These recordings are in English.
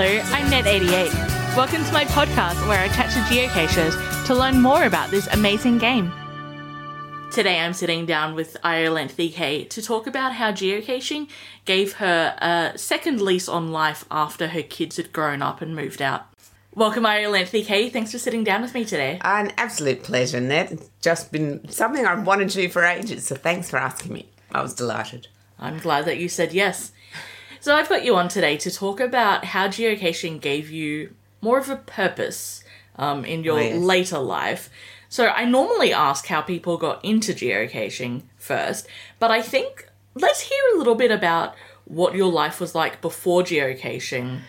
Hello, I'm Net88. Welcome to my podcast where I chat to geocachers to learn more about this amazing game. Today I'm sitting down with Iolanthe K to talk about how geocaching gave her a second lease on life after her kids had grown up and moved out. Welcome, Iolanthe K. Thanks for sitting down with me today. An absolute pleasure, Ned. It's just been something I've wanted to do for ages, so thanks for asking me. I was delighted. I'm glad that you said yes. So I've got you on today to talk about how geocaching gave you more of a purpose um, in your Oh, yes. later life. So I normally ask how people got into geocaching first, but I think let's hear a little bit about what your life was like before geocaching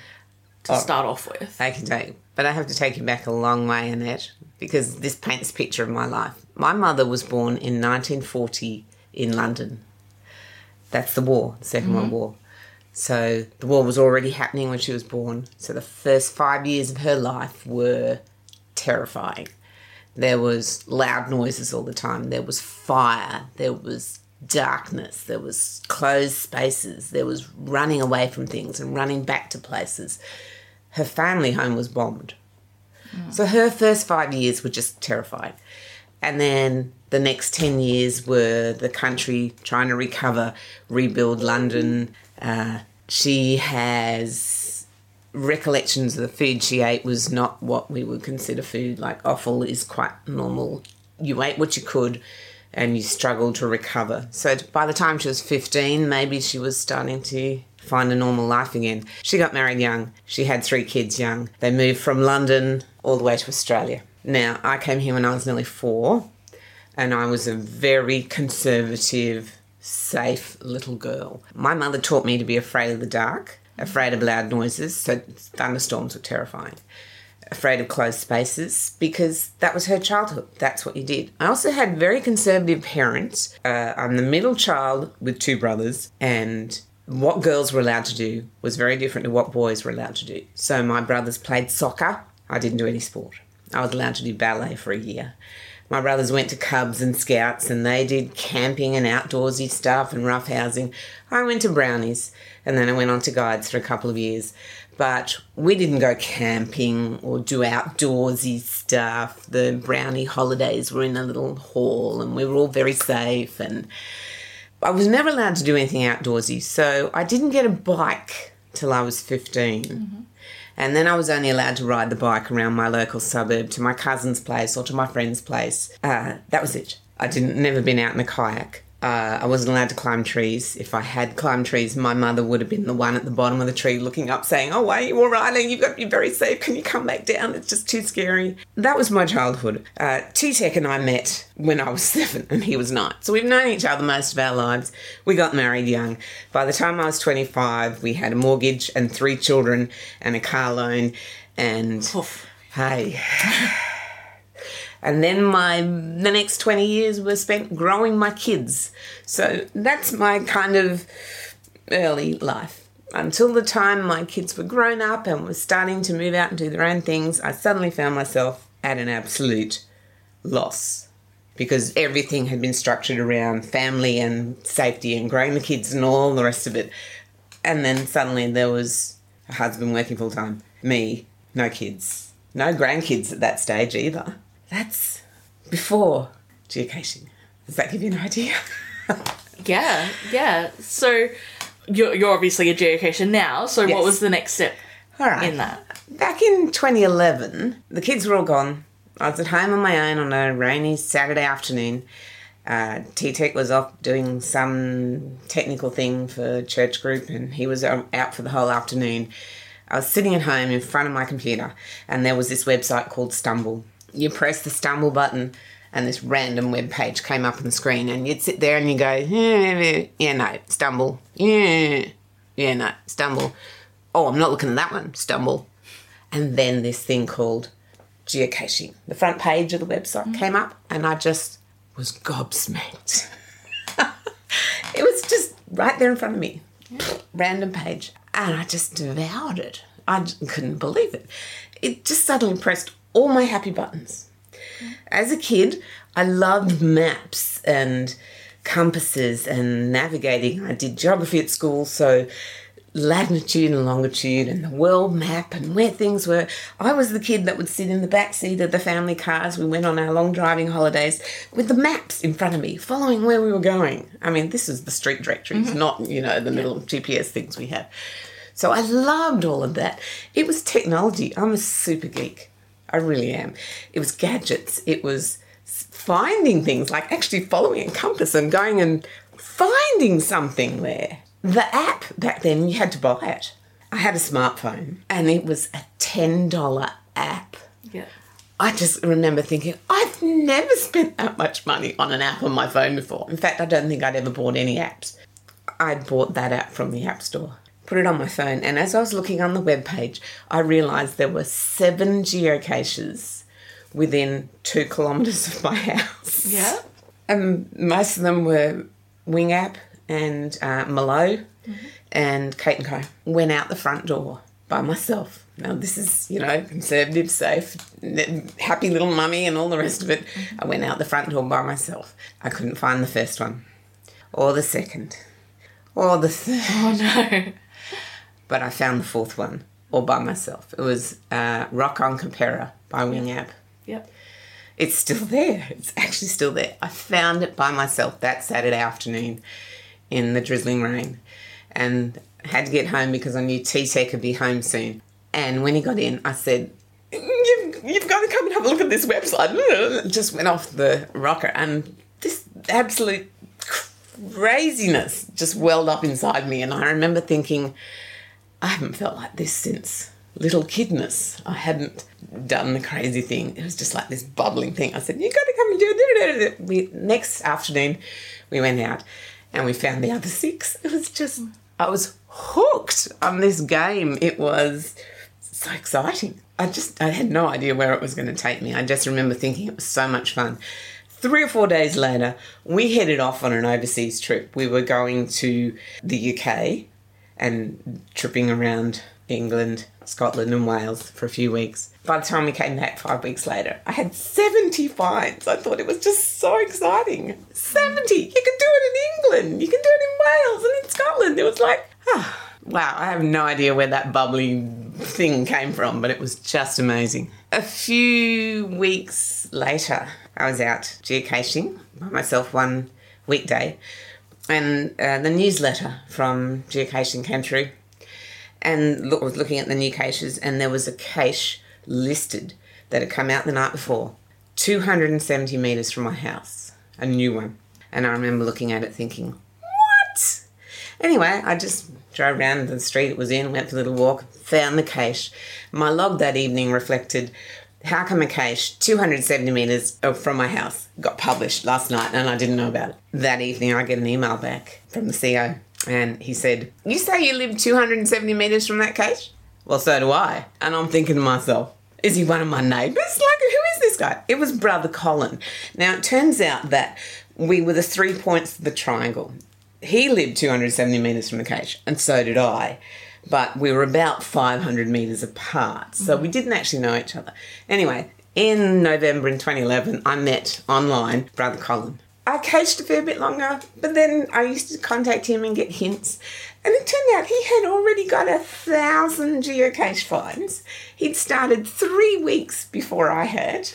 to Oh. start off with. I can take, but I have to take you back a long way, Annette, because this paints a picture of my life. My mother was born in 1940 in London. That's the war, the 2nd World War. So the war was already happening when she was born. So the first five years of her life were terrifying. There was loud noises all the time. There was fire. There was darkness. There was closed spaces. There was running away from things and running back to places. Her family home was bombed. So her first five years were just terrifying. And then the next 10 years were the country trying to recover, rebuild London. Uh, she has recollections of the food she ate was not what we would consider food. Like offal is quite normal. You ate what you could and you struggled to recover. So by the time she was 15, maybe she was starting to find a normal life again. She got married young. She had three kids young. They moved from London all the way to Australia. Now, I came here when I was nearly four and I was a very conservative, safe little girl. My mother taught me to be afraid of the dark, afraid of loud noises, so thunderstorms were terrifying, afraid of closed spaces, because that was her childhood. That's what you did. I also had very conservative parents. Uh, I'm the middle child with two brothers, and what girls were allowed to do was very different to what boys were allowed to do. So my brothers played soccer. I didn't do any sport. I was allowed to do ballet for a year. My brothers went to Cubs and Scouts and they did camping and outdoorsy stuff and roughhousing. I went to Brownies and then I went on to Guides for a couple of years. But we didn't go camping or do outdoorsy stuff. The Brownie holidays were in a little hall and we were all very safe and I was never allowed to do anything outdoorsy, so I didn't get a bike till I was 15. Mm-hmm. And then I was only allowed to ride the bike around my local suburb to my cousin's place or to my friend's place. Uh, that was it. I didn't never been out in a kayak. Uh, I wasn't allowed to climb trees. If I had climbed trees, my mother would have been the one at the bottom of the tree looking up saying, Oh, are you all right? You've got to be very safe. Can you come back down? It's just too scary. That was my childhood. Uh, T-Tech and I met when I was seven and he was nine. So we've known each other most of our lives. We got married young. By the time I was 25, we had a mortgage and three children and a car loan. And Oof. hey. And then my the next 20 years were spent growing my kids. So that's my kind of early life. Until the time my kids were grown up and were starting to move out and do their own things, I suddenly found myself at an absolute loss because everything had been structured around family and safety and growing the kids and all the rest of it. And then suddenly there was a husband working full time, me, no kids, no grandkids at that stage either. That's before geocaching. Does that give you an idea? Yeah, yeah. So you're, you're obviously a geocacher now, so what was the next step All right. in that? Back in 2011, the kids were all gone. I was at home on my own on a rainy Saturday afternoon. Uh, T Tech was off doing some technical thing for church group, and he was um, out for the whole afternoon. I was sitting at home in front of my computer, and there was this website called Stumble. You press the Stumble button, and this random web page came up on the screen, and you'd sit there and you go, yeah, yeah, no, Stumble, yeah, yeah, no, Stumble. Oh, I'm not looking at that one, Stumble. And then this thing called geocaching. The front page of the website mm. came up, and I just was gobsmacked. it was just right there in front of me, random page, and I just devoured it. i couldn't believe it. It just suddenly pressed all my happy buttons. As a kid, I loved maps and compasses and navigating. I did geography at school, so latitude and longitude and the world map and where things were. I was the kid that would sit in the back seat of the family cars. We went on our long driving holidays with the maps in front of me, following where we were going. I mean, this is the street directories, mm-hmm. not, you know, the little GPS things we have. So I loved all of that. It was technology. I'm a super geek. I really am. It was gadgets. It was finding things like actually following a compass and going and finding something there. The app back then, you had to buy it. I had a smartphone and it was a $10 app. Yeah. I just remember thinking, I've never spent that much money on an app on my phone before. In fact, I don't think I'd ever bought any apps. I'd bought that app from the App Store, put it on my phone, and as I was looking on the web page, I realised there were seven geocaches within two kilometres of my house. Yeah. Um, most of them were Wing App and uh, Malo and Kate and Co. Went out the front door by myself. Now this is, you know, conservative, safe, happy little mummy and all the rest of it. I went out the front door by myself. I couldn't find the first one, or the second, or the third, Oh no. But I found the fourth one all by myself. It was uh, Rock on Capera by Wing App. Yep. It's still there. It's actually still there. I found it by myself that Saturday afternoon in the drizzling rain and had to get home because I knew T Tech would be home soon. And when he got in, I said, you've, you've got to come and have a look at this website. Just went off the rocker and this absolute craziness just welled up inside me. And I remember thinking, I haven't felt like this since little kidness. I hadn't done the crazy thing. It was just like this bubbling thing. I said, "You got to come and do it." We next afternoon, we went out and we found the other six. It was just I was hooked on this game. It was so exciting. I just I had no idea where it was going to take me. I just remember thinking it was so much fun. Three or four days later, we headed off on an overseas trip. We were going to the UK and tripping around England, Scotland, and Wales for a few weeks. By the time we came back five weeks later, I had 70 finds. I thought it was just so exciting. 70! You can do it in England, you can do it in Wales and in Scotland. It was like, ah, wow, I have no idea where that bubbly thing came from, but it was just amazing. A few weeks later, I was out geocaching by myself one weekday, and uh, the newsletter from geocaching came through and look, was looking at the new caches, and there was a cache listed that had come out the night before, 270 metres from my house, a new one. And I remember looking at it thinking, what? Anyway, I just drove around the street it was in, went for a little walk, found the cache. My log that evening reflected how come a cache 270 metres from my house got published last night and I didn't know about it. That evening, I get an email back from the CEO and he said, You say you live 270 metres from that cache? Well, so do I. And I'm thinking to myself, is he one of my neighbours? Like, who is this guy? It was Brother Colin. Now, it turns out that we were the three points of the triangle. He lived 270 metres from the cache, and so did I. But we were about 500 metres apart, so we mm. didn't actually know each other. Anyway, in November in 2011, I met online Brother Colin. I cached a fair bit longer, but then I used to contact him and get hints. And it turned out he had already got a thousand geocache finds. He'd started three weeks before I had.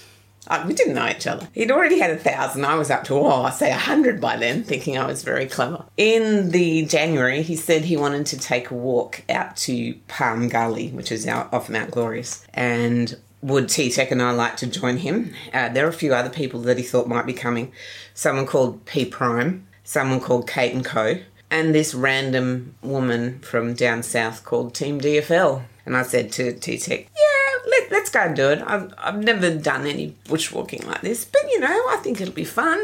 Uh, we didn't know each other. He'd already had a thousand. I was up to, oh, I say a hundred by then, thinking I was very clever. In the January, he said he wanted to take a walk out to Palm Gully, which is out off Mount Glorious, and would T Tech and I like to join him? Uh, there are a few other people that he thought might be coming. Someone called P Prime, someone called Kate and Co, and this random woman from down south called Team DFL. And I said to T Tech, yeah, let, let's go and do it. I've, I've never done any bushwalking like this, but you know, I think it'll be fun.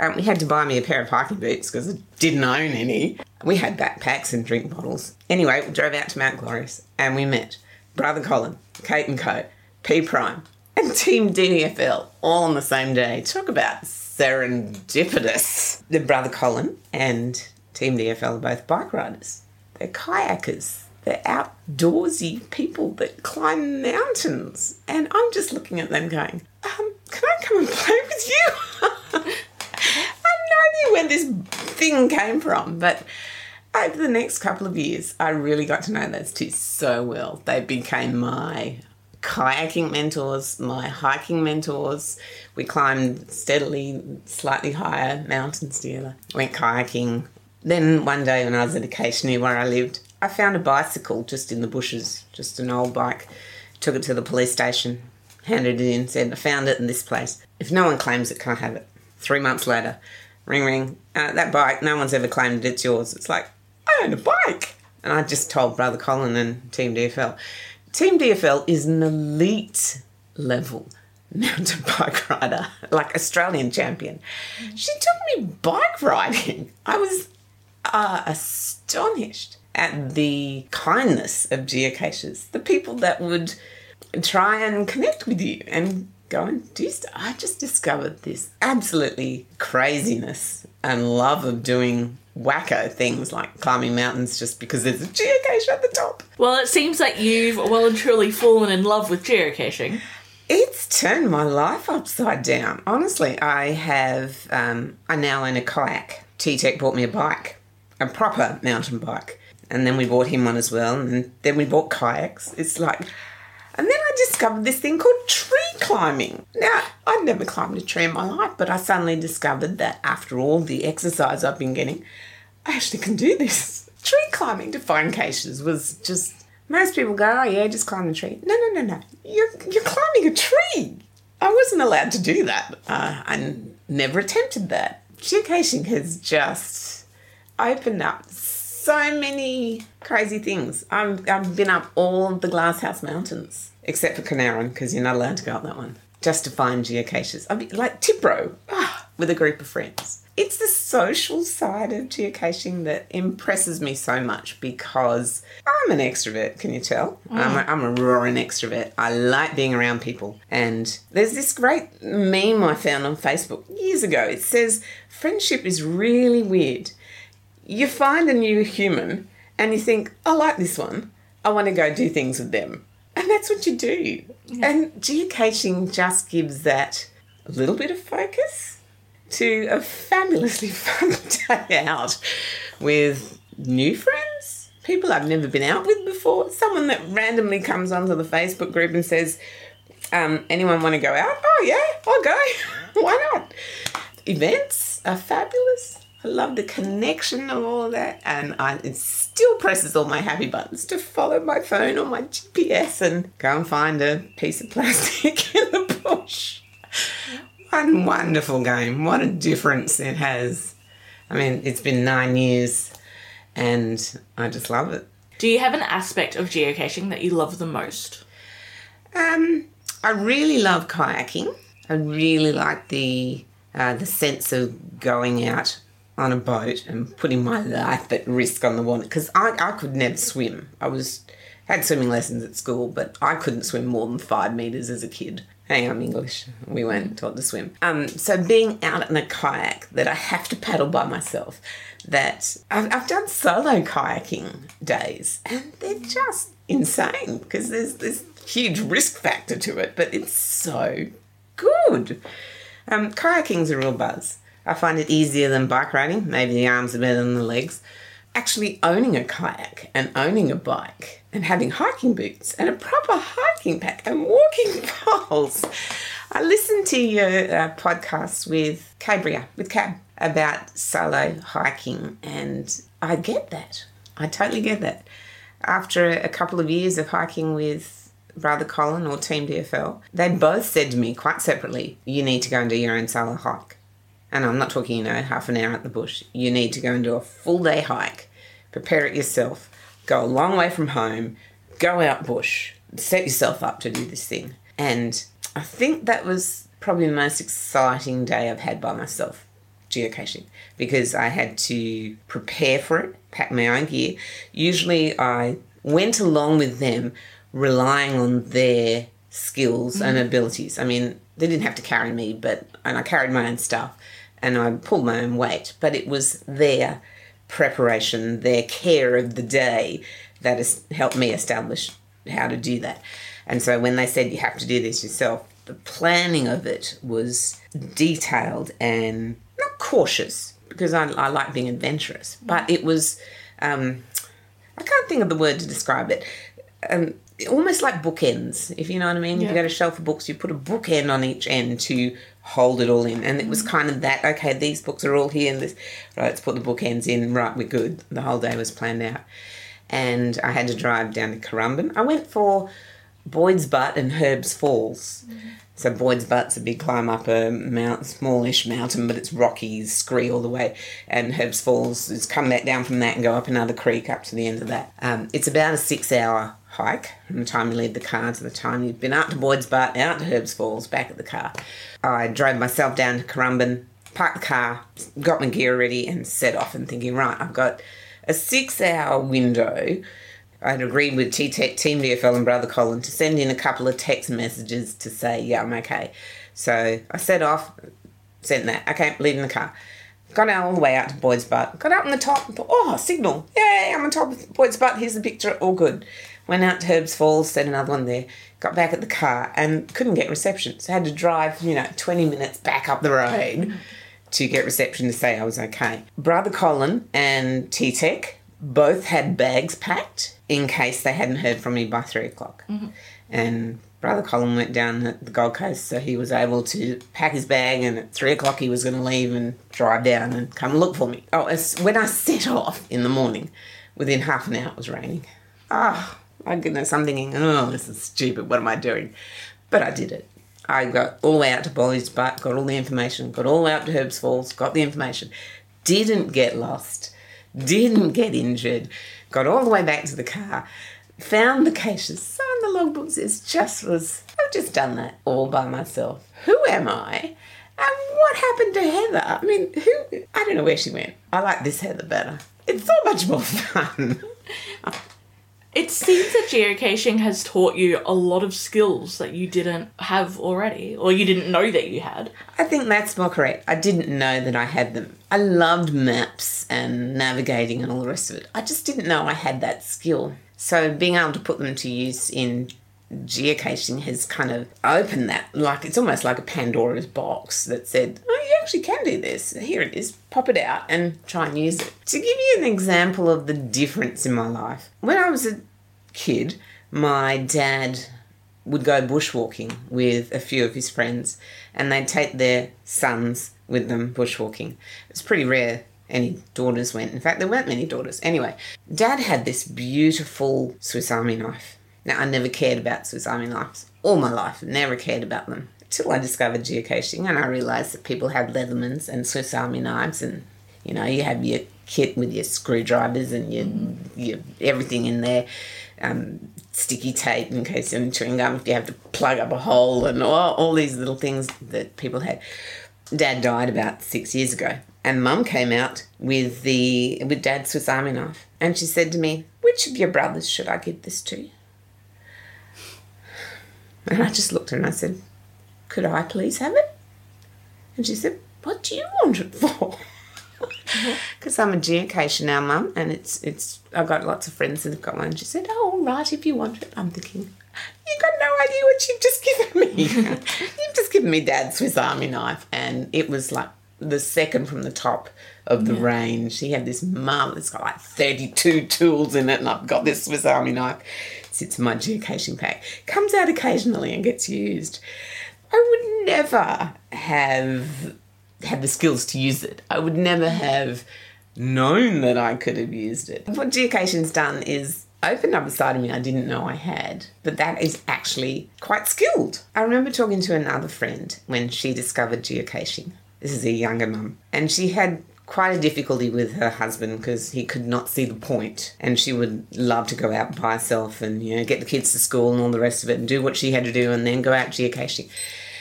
Um, we had to buy me a pair of hiking boots because I didn't own any. We had backpacks and drink bottles. Anyway, we drove out to Mount Glorious and we met Brother Colin, Kate and Co, P Prime, and Team DFL all on the same day. Talk about serendipitous. The Brother Colin and Team DFL are both bike riders. They're kayakers. They're outdoorsy people that climb mountains. And I'm just looking at them going, um, can I come and play with you? I no idea where this thing came from, but over the next couple of years, I really got to know those two so well. They became my kayaking mentors, my hiking mentors. We climbed steadily, slightly higher mountains together. Went kayaking. Then one day when I was at near where I lived, I found a bicycle just in the bushes, just an old bike. Took it to the police station, handed it in, said, I found it in this place. If no one claims it, can I have it? Three months later, ring ring, uh, that bike, no one's ever claimed it, it's yours. It's like, I own a bike. And I just told Brother Colin and Team DFL. Team DFL is an elite level mountain bike rider, like Australian champion. She took me bike riding. I was uh, astonished at the kindness of geocaches, the people that would try and connect with you and go and do stuff. I just discovered this absolutely craziness and love of doing wacko things like climbing mountains just because there's a geocache at the top. Well, it seems like you've well and truly fallen in love with geocaching. It's turned my life upside down. Honestly, I have, um, I now own a kayak. T Tech bought me a bike, a proper mountain bike. And then we bought him one as well. And then we bought kayaks. It's like, and then I discovered this thing called tree climbing. Now, I'd never climbed a tree in my life, but I suddenly discovered that after all the exercise I've been getting, I actually can do this. Tree climbing to find caches was just. Most people go, oh yeah, just climb the tree. No, no, no, no. You're, you're climbing a tree. I wasn't allowed to do that. Uh, I never attempted that. Geocaching has just opened up so many crazy things. I've, I've been up all the Glasshouse Mountains, except for Coonowrin, because you're not allowed to go up that one, just to find geocaches. I mean, like Tipro, ah, with a group of friends. It's the social side of geocaching that impresses me so much because I'm an extrovert, can you tell? Mm. I'm, a, I'm a roaring extrovert. I like being around people. And there's this great meme I found on Facebook years ago. It says, Friendship is really weird you find a new human and you think, I like this one. I want to go do things with them. And that's what you do. Yeah. And geocaching just gives that a little bit of focus to a fabulously fun day out with new friends, people I've never been out with before, someone that randomly comes onto the Facebook group and says, um, anyone want to go out? Oh, yeah, I'll go. Why not? Events are fabulous. I love the connection of all of that, and I, it still presses all my happy buttons to follow my phone or my GPS and go and find a piece of plastic in the bush. One wonderful game. What a difference it has. I mean, it's been nine years, and I just love it. Do you have an aspect of geocaching that you love the most? Um, I really love kayaking. I really like the uh, the sense of going out on a boat and putting my life at risk on the water because I, I could never swim. I was had swimming lessons at school, but I couldn't swim more than five meters as a kid. Hey, I'm English. We weren't taught to swim. Um, so being out in a kayak that I have to paddle by myself, that I've, I've done solo kayaking days, and they're just insane because there's this huge risk factor to it, but it's so good. Um, kayaking's a real buzz. I find it easier than bike riding. Maybe the arms are better than the legs. Actually, owning a kayak and owning a bike and having hiking boots and a proper hiking pack and walking poles. I listened to your uh, podcast with Cabria, with Cab, about solo hiking, and I get that. I totally get that. After a couple of years of hiking with Brother Colin or Team DFL, they both said to me quite separately, You need to go and do your own solo hike and I'm not talking, you know, half an hour at the bush. You need to go and do a full day hike, prepare it yourself, go a long way from home, go out bush, set yourself up to do this thing. And I think that was probably the most exciting day I've had by myself, geocaching, because I had to prepare for it, pack my own gear. Usually I went along with them relying on their skills mm-hmm. and abilities. I mean, they didn't have to carry me, but and I carried my own stuff and I pulled my own weight, but it was their preparation, their care of the day that has helped me establish how to do that. And so when they said you have to do this yourself, the planning of it was detailed and not cautious because I, I like being adventurous, but it was um, I can't think of the word to describe it. Um, almost like bookends, if you know what I mean. Yeah. You got a shelf of books, you put a bookend on each end to hold it all in. And it was kind of that, okay, these books are all here and this, right, let's put the bookends in, right, we're good. The whole day was planned out. And I had to drive down to Currumbin. I went for Boyd's Butt and Herb's Falls. So Boyd's Butt's a big climb up a mount, smallish mountain, but it's rocky, scree all the way. And Herb's Falls is come back down from that and go up another creek up to the end of that. Um, it's about a six-hour hike from the time you leave the car to the time you've been out to Boyd's Butt, out to Herb's Falls, back at the car. I drove myself down to Currumbin, parked the car, got my gear ready, and set off and thinking, right, I've got a six-hour window I'd agreed with T-Tech, Team DFL and Brother Colin to send in a couple of text messages to say, yeah, I'm okay. So I set off, sent that. Okay, leaving the car. Got out all the way out to Boyd's Butt. Got out on the top thought, oh, signal. Yay, I'm on top of Boyd's Butt. Here's the picture. All good. Went out to Herb's Falls, set another one there. Got back at the car and couldn't get reception. So I had to drive, you know, 20 minutes back up the road to get reception to say I was okay. Brother Colin and T-Tech both had bags packed in case they hadn't heard from me by three o'clock. And Brother Colin went down the Gold Coast, so he was able to pack his bag, and at three o'clock he was going to leave and drive down and come look for me. Oh, as, when I set off in the morning, within half an hour it was raining. Ah, my goodness, I'm thinking, oh, this is stupid. What am I doing? But I did it. I got all the way out to Boyd's Butt, got all the information, got all up to Herbs Falls, got the information, didn't get lost, didn't get injured, got all the way back to the car, found the caches, signed the logbooks. It just was, I've just done that all by myself. Who am I? And what happened to Heather? I mean, who? I don't know where she went. I like this Heather better. It's so much more fun. It seems that geocaching has taught you a lot of skills that you didn't have already, or you didn't know that you had. I think that's more correct. I didn't know that I had them. I loved maps and navigating and all the rest of it. I just didn't know I had that skill. So being able to put them to use in geocaching has kind of opened that. Like it's almost like a Pandora's box that said, "Oh, you actually can do this. Here it is. Pop it out and try and use it." To give you an example of the difference in my life, when I was a kid, my dad would go bushwalking with a few of his friends, and they'd take their sons with them bushwalking. It's pretty rare any daughters went. In fact, there weren't many daughters. Anyway, Dad had this beautiful Swiss Army knife. Now, I never cared about Swiss Army knives all my life, never cared about them until I discovered geocaching and I realised that people had Leathermans and Swiss Army knives, and you know, you have your kit with your screwdrivers and your, your everything in there. Um, sticky tape in case you're chewing gum if you have to plug up a hole and all, all these little things that people had. Dad died about six years ago, and Mum came out with the with Dad's Swiss Army knife, and she said to me, "Which of your brothers should I give this to?" And I just looked at her and I said, "Could I please have it?" And she said, "What do you want it for?" Mm-hmm. Because I'm a geocacher now, Mum, and it's it's I've got lots of friends that have got one. She said, "Oh, all right, if you want it." I'm thinking, you got no idea what you've just given me. you've just given me Dad's Swiss Army knife, and it was like the second from the top of the range. He had this mum that's got like 32 tools in it, and I've got this Swiss Army knife. Sits in my geocaching pack. Comes out occasionally and gets used. I would never have had the skills to use it. I would never have known that I could have used it. What geocaching's done is opened up a side of me I didn't know I had, but that is actually quite skilled. I remember talking to another friend when she discovered geocaching. This is a younger mum, and she had quite a difficulty with her husband because he could not see the point and she would love to go out by herself and you know get the kids to school and all the rest of it and do what she had to do and then go out geocaching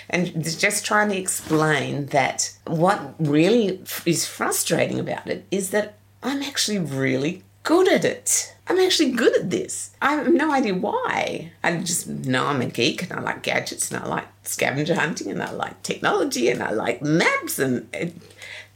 and just trying to explain that what really is frustrating about it is that I'm actually really good at it. I'm actually good at this. I have no idea why. I just know I'm a geek and I like gadgets and I like scavenger hunting and I like technology and I like maps and it,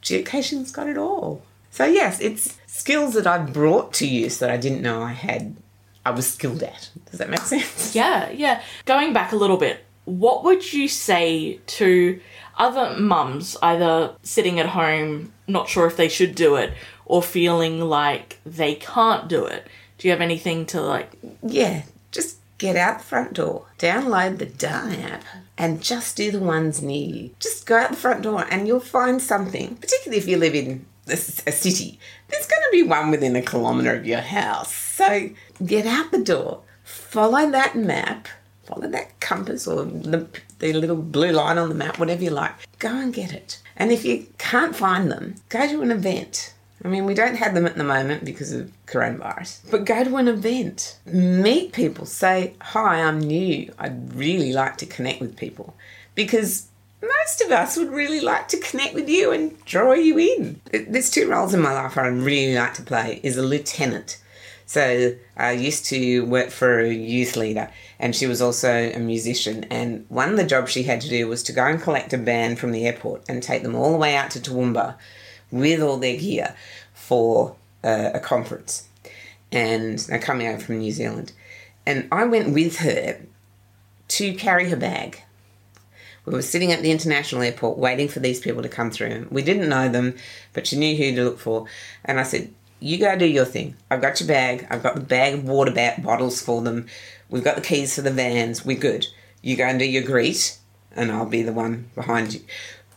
geocaching's got it all. So yes, it's skills that I've brought to use that I didn't know I had. I was skilled at. Does that make sense? Yeah, yeah. Going back a little bit, what would you say to other mums either sitting at home, not sure if they should do it, or feeling like they can't do it. Do you have anything to like? Yeah, just get out the front door, download the DAR app, and just do the ones near you. Just go out the front door and you'll find something, particularly if you live in a, city. There's going to be one within a kilometre of your house. So get out the door, follow that map, follow that compass or the, the little blue line on the map, whatever you like. Go and get it. And if you can't find them, go to an event. I mean, we don't have them at the moment because of coronavirus, but go to an event, meet people, say, Hi, I'm new. I'd really like to connect with people because most of us would really like to connect with you and draw you in. There's two roles in my life I really like to play is a lieutenant. So I used to work for a youth leader and she was also a musician and one of the jobs she had to do was to go and collect a band from the airport and take them all the way out to Toowoomba with all their gear for uh, a conference. And they're coming over from New Zealand. And I went with her to carry her bag we were sitting at the international airport waiting for these people to come through. We didn't know them, but she knew who to look for. And I said, You go do your thing. I've got your bag. I've got the bag of water bat- bottles for them. We've got the keys for the vans. We're good. You go and do your greet, and I'll be the one behind you.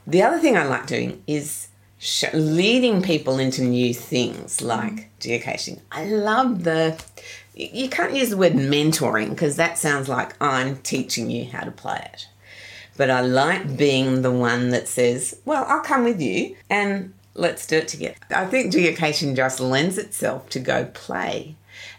The other thing I like doing is leading people into new things like geocaching. I love the. You can't use the word mentoring because that sounds like I'm teaching you how to play it but I like being the one that says, Well, I'll come with you and let's do it together. I think geocaching just lends itself to go play.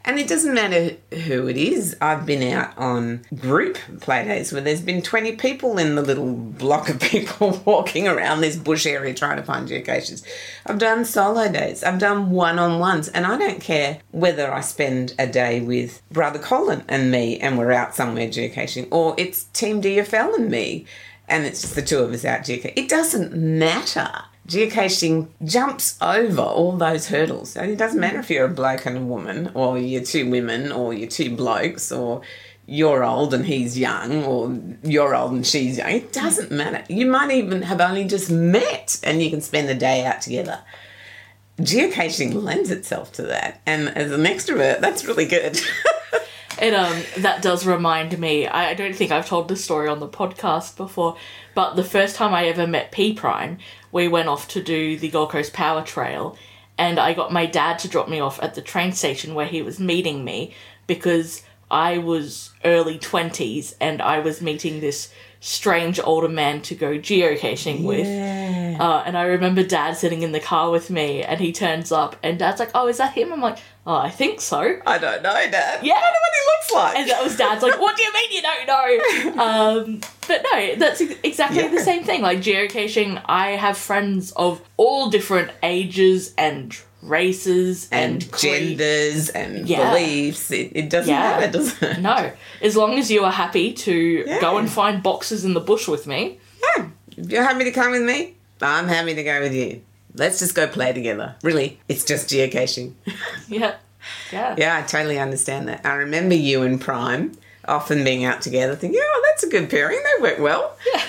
And it doesn't matter who it is. I've been out on group play days where there's been 20 people in the little block of people walking around this bush area trying to find geocaches. I've done solo days, I've done one on ones, and I don't care whether I spend a day with Brother Colin and me and we're out somewhere geocaching, or it's Team DFL and me and it's just the two of us out geocaching. It doesn't matter geocaching jumps over all those hurdles. And it doesn't matter if you're a bloke and a woman, or you're two women, or you're two blokes, or you're old and he's young, or you're old and she's young. It doesn't matter. You might even have only just met and you can spend the day out together. Geocaching lends itself to that. And as an extrovert, that's really good. it um that does remind me I don't think I've told this story on the podcast before, but the first time I ever met P Prime, we went off to do the Gold Coast Power Trail, and I got my dad to drop me off at the train station where he was meeting me because I was early 20s and I was meeting this strange older man to go geocaching with. Uh, and I remember dad sitting in the car with me and he turns up and dad's like, Oh, is that him? I'm like, Oh, I think so. I don't know, Dad. Yeah. I don't know what he looks like. And that was dad's like, What do you mean you don't know? Um, but no, that's exactly Yeah. the same thing. Like geocaching, I have friends of all different ages and races and, and genders and Yeah. beliefs. It, it doesn't Yeah. matter, does it? No, as long as you are happy to go and find boxes in the bush with me. Yeah. You're happy to come with me, I'm happy to go with you. Let's just go play together. Really, it's just geocaching. Yeah, yeah, yeah, I totally understand that. I remember you and Prime often being out together thinking, oh, that's a good pairing. They work well. yeah.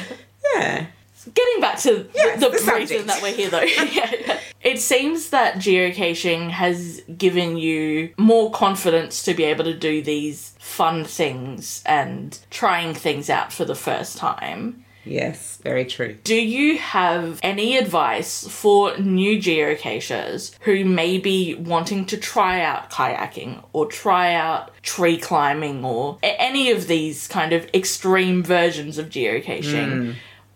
Yeah. Getting back to Yeah, the, the reason that we're here, though, yeah, yeah. It seems that geocaching has given you more confidence to be able to do these fun things and trying things out for the first time. Yes, very true. Do you have any advice for new geocachers who may be wanting to try out kayaking or try out tree climbing or any of these kind of extreme versions of geocaching? Hmm.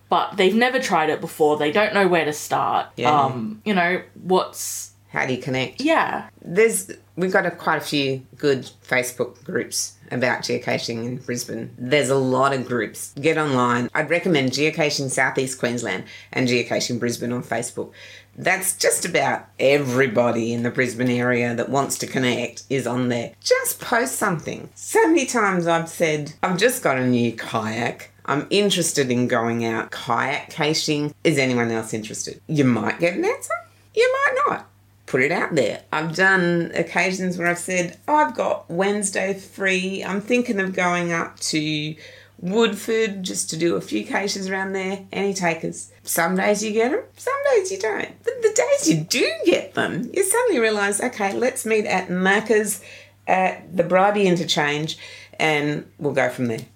But they've never tried it before. They don't know where to start. Yeah. Um, you know, what's How do you connect? yeah. There's we've got a, quite a few good Facebook groups about geocaching in Brisbane. There's a lot of groups. Get online. I'd recommend Geocaching Southeast Queensland and Geocaching Brisbane on Facebook. That's just about everybody in the Brisbane area that wants to connect is on there. Just post something. So many times I've said, I've just got a new kayak. I'm interested in going out kayak caching. Is anyone else interested? You might get an answer. You might not put it out there. I've done occasions where I've said, oh, I've got Wednesday free. I'm thinking of going up to Woodford, just to do a few caches around there. Any takers. Some days you get them, some days you don't. But the days you do get them, you suddenly realise, okay, let's meet at Macca's at the Bribie interchange and we'll go from there.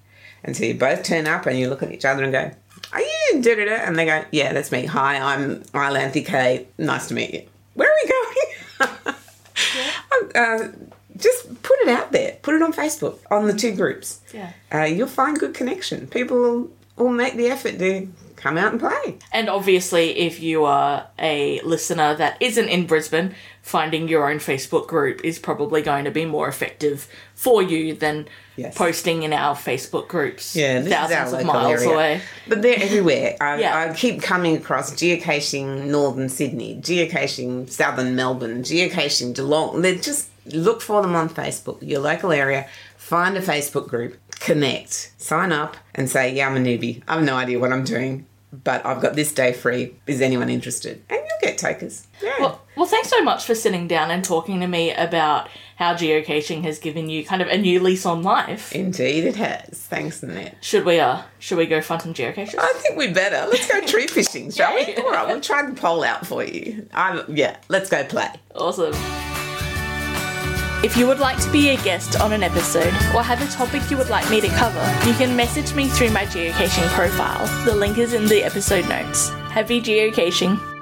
And so you both turn up and you look at each other and go, are you da da da? And they go, yeah, that's me. Hi, I'm Iolanthe Kay. Nice to meet you. Where are we going? uh, just put it out there. Put it on Facebook on the two groups. Yeah. Uh, you'll find good connection. People will, will make the effort to come out and play. And obviously, if you are a listener that isn't in Brisbane, finding your own Facebook group is probably going to be more effective for you than Yes. posting in our Facebook groups Yeah, thousands of miles area. away. But they're everywhere. I, Yeah. I keep coming across geocaching northern Sydney, geocaching southern Melbourne, geocaching Geelong. They just look for them on Facebook, your local area. Find a Facebook group, connect, sign up, and say, "Yeah, I'm a newbie. I have no idea what I'm doing, but I've got this day free. Is anyone interested?" And you'll get takers. Yeah. Well, well, thanks so much for sitting down and talking to me about how geocaching has given you kind of a new lease on life. Indeed, it has. Thanks, Annette. Should we uh should we go find some geocaches? I think we'd better. Let's go tree fishing, shall we? All right, we'll try the poll out for you. I'm, yeah, let's go play. Awesome. If you would like to be a guest on an episode or have a topic you would like me to cover, you can message me through my geocaching profile. The link is in the episode notes. Happy geocaching!